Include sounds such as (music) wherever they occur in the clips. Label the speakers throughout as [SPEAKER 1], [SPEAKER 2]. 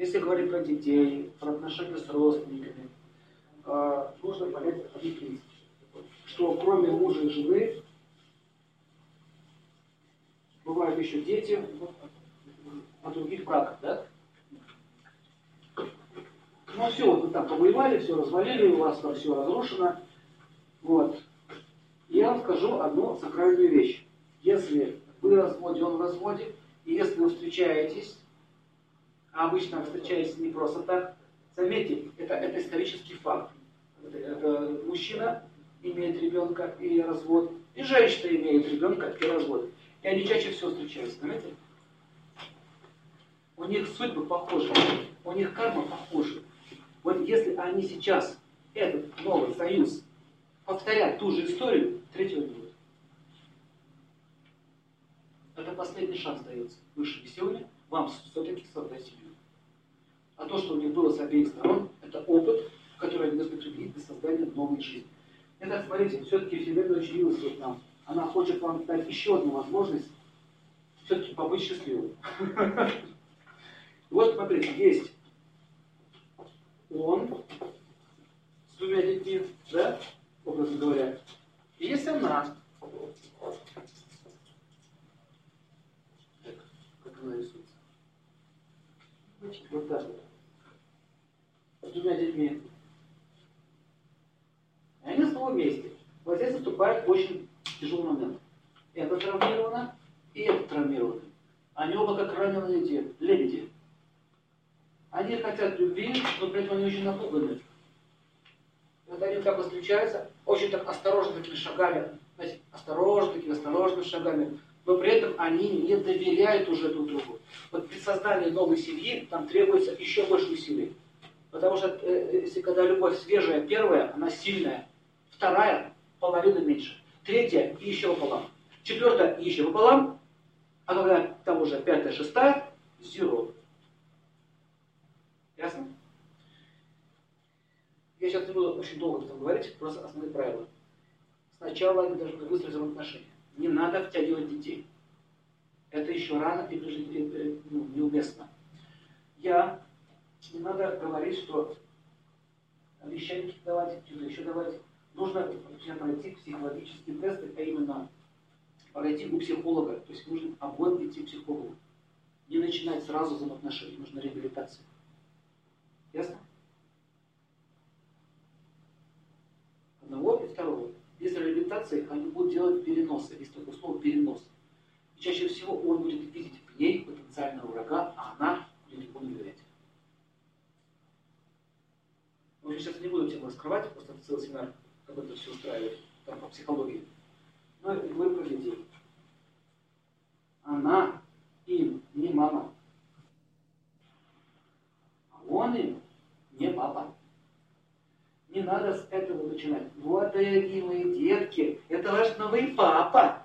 [SPEAKER 1] Если говорить про детей, про отношения с родственниками, э, нужно понять одну что кроме мужа и жены бывают еще дети от других браков, да? Ну все, вот вы там повоевали, все развалили, у вас там все разрушено. Вот. Я вам скажу одну сакральную вещь. Если вы в разводе, он в разводе, и если вы встречаетесь, обычно встречаетесь не просто так, заметьте, это, это исторический факт. Это, мужчина имеет ребенка и развод, и женщина имеет ребенка и развод. И они чаще всего встречаются, знаете? У них судьбы похожи, у них карма похожа. Вот если они сейчас, этот новый союз, повторят ту же историю, третьего не будет. Это последний шанс дается высшими силами вам все-таки создать семью. А то, что у них было с обеих сторон, это опыт, который они должны применить для создания новой жизни. Итак, смотрите, все-таки Вселенная очень милостива нам. Она хочет вам дать еще одну возможность все-таки побыть счастливым. (laughs) Вот, смотрите, есть он с двумя детьми, да, образно говоря, и есть она. Так, как она рисуется? Вот так вот. Детьми. И они снова вместе. Вот здесь наступает очень тяжелый момент. Это травмировано, и это травмировано. Они оба как раненые те, лебеди. Они хотят любви, но при этом они очень напуганы. Вот они как встречаются, очень так осторожно такими шагами, знаете, осторожно, такими осторожными шагами, но при этом они не доверяют уже друг другу. Вот при создании новой семьи там требуется еще больше усилий. Потому что э, если когда любовь свежая, первая, она сильная, вторая половина меньше, третья еще пополам, четвертая еще пополам, а когда там уже пятая, шестая, zero. Ясно? Я сейчас не буду очень долго об этом говорить, просто основные правила. Сначала они должны выстроить взаимоотношения. Не надо втягивать детей. Это еще рано и ну, неуместно. Я не надо говорить, что обещанки давать, что-то еще давать. Нужно пройти психологические тесты, а именно пройти у психолога. То есть нужно обоим идти к психологу. Не начинать сразу взаимоотношения, нужна реабилитация. Ясно? Одного и второго. Без реабилитации они будут делать переносы. Есть такое слово перенос. И чаще всего он будет видеть в ней потенциального врага, а она будет ему доверять. Но я сейчас не буду тему раскрывать, просто это целый семинар, как это все устраивает, там по психологии. Но я говорю про детей. Она им не мама. Он им не папа. Не надо с этого начинать. Вот, дорогие мои детки, это ваш новый папа.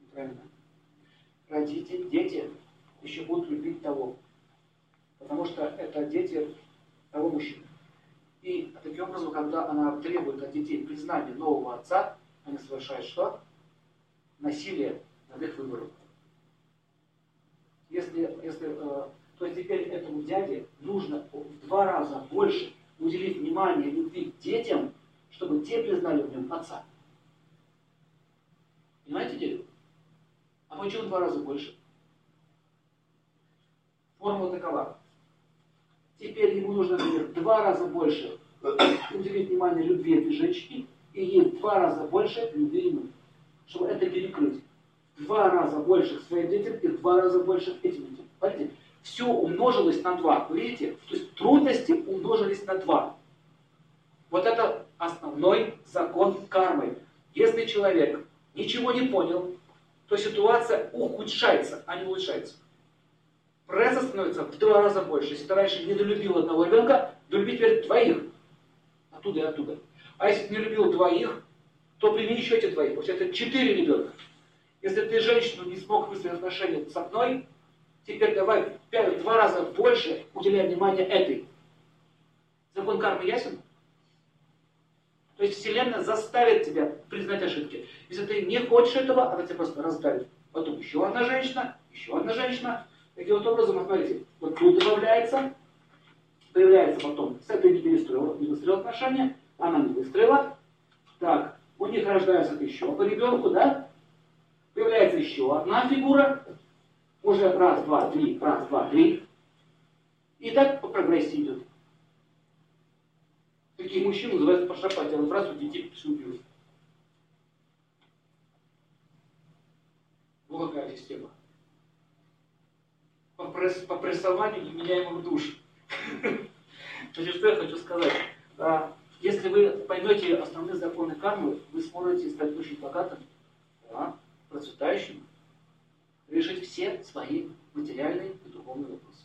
[SPEAKER 1] Неправильно. Родители, дети еще будут любить того. Потому что это дети того мужчины. И таким образом, когда она требует от детей признания нового отца, они совершают что? Насилие над их выбором. Если, если э, то есть теперь этому дяде нужно в два раза больше уделить внимание любви детям, чтобы те признали в нем отца. Понимаете дерево? А почему в два раза больше? Формула такова. Теперь ему нужно, например, два раза больше уделить внимание любви этой женщине, и ей в два раза больше любви ему, чтобы это перекрыть. Два раза больше своим детям и в два раза больше этим детям. Понимаете? все умножилось на 2. Вы видите? То есть трудности умножились на 2. Вот это основной закон кармы. Если человек ничего не понял, то ситуация ухудшается, а не улучшается. Пресса становится в два раза больше. Если ты раньше недолюбил одного ребенка, долюби теперь двоих. Оттуда и оттуда. А если ты не любил двоих, то прими еще эти двоих. Вот это четыре ребенка. Если ты женщину не смог выстроить отношения с одной, Теперь давай в два раза больше уделяй внимание этой. Закон кармы ясен? То есть Вселенная заставит тебя признать ошибки. Если ты не хочешь этого, она тебя просто раздавит. Потом еще одна женщина, еще одна женщина. Таким вот образом, смотрите, вот тут прибавляется, появляется потом, с этой не перестроила, не выстроила отношения, она не выстроила. Так, у них рождается еще по ребенку, да? Появляется еще одна фигура, уже раз, два, три, раз, два, три. И так по прогрессии идет. Такие мужчины называются пошапать, а раз у детей убьют. Вот какая система. По, пресс, по прессованию неменяемых душ. Значит, что я хочу сказать? А, если вы поймете основные законы кармы, вы сможете стать очень богатым, да, процветающим, решить все свои материальные и духовные вопросы.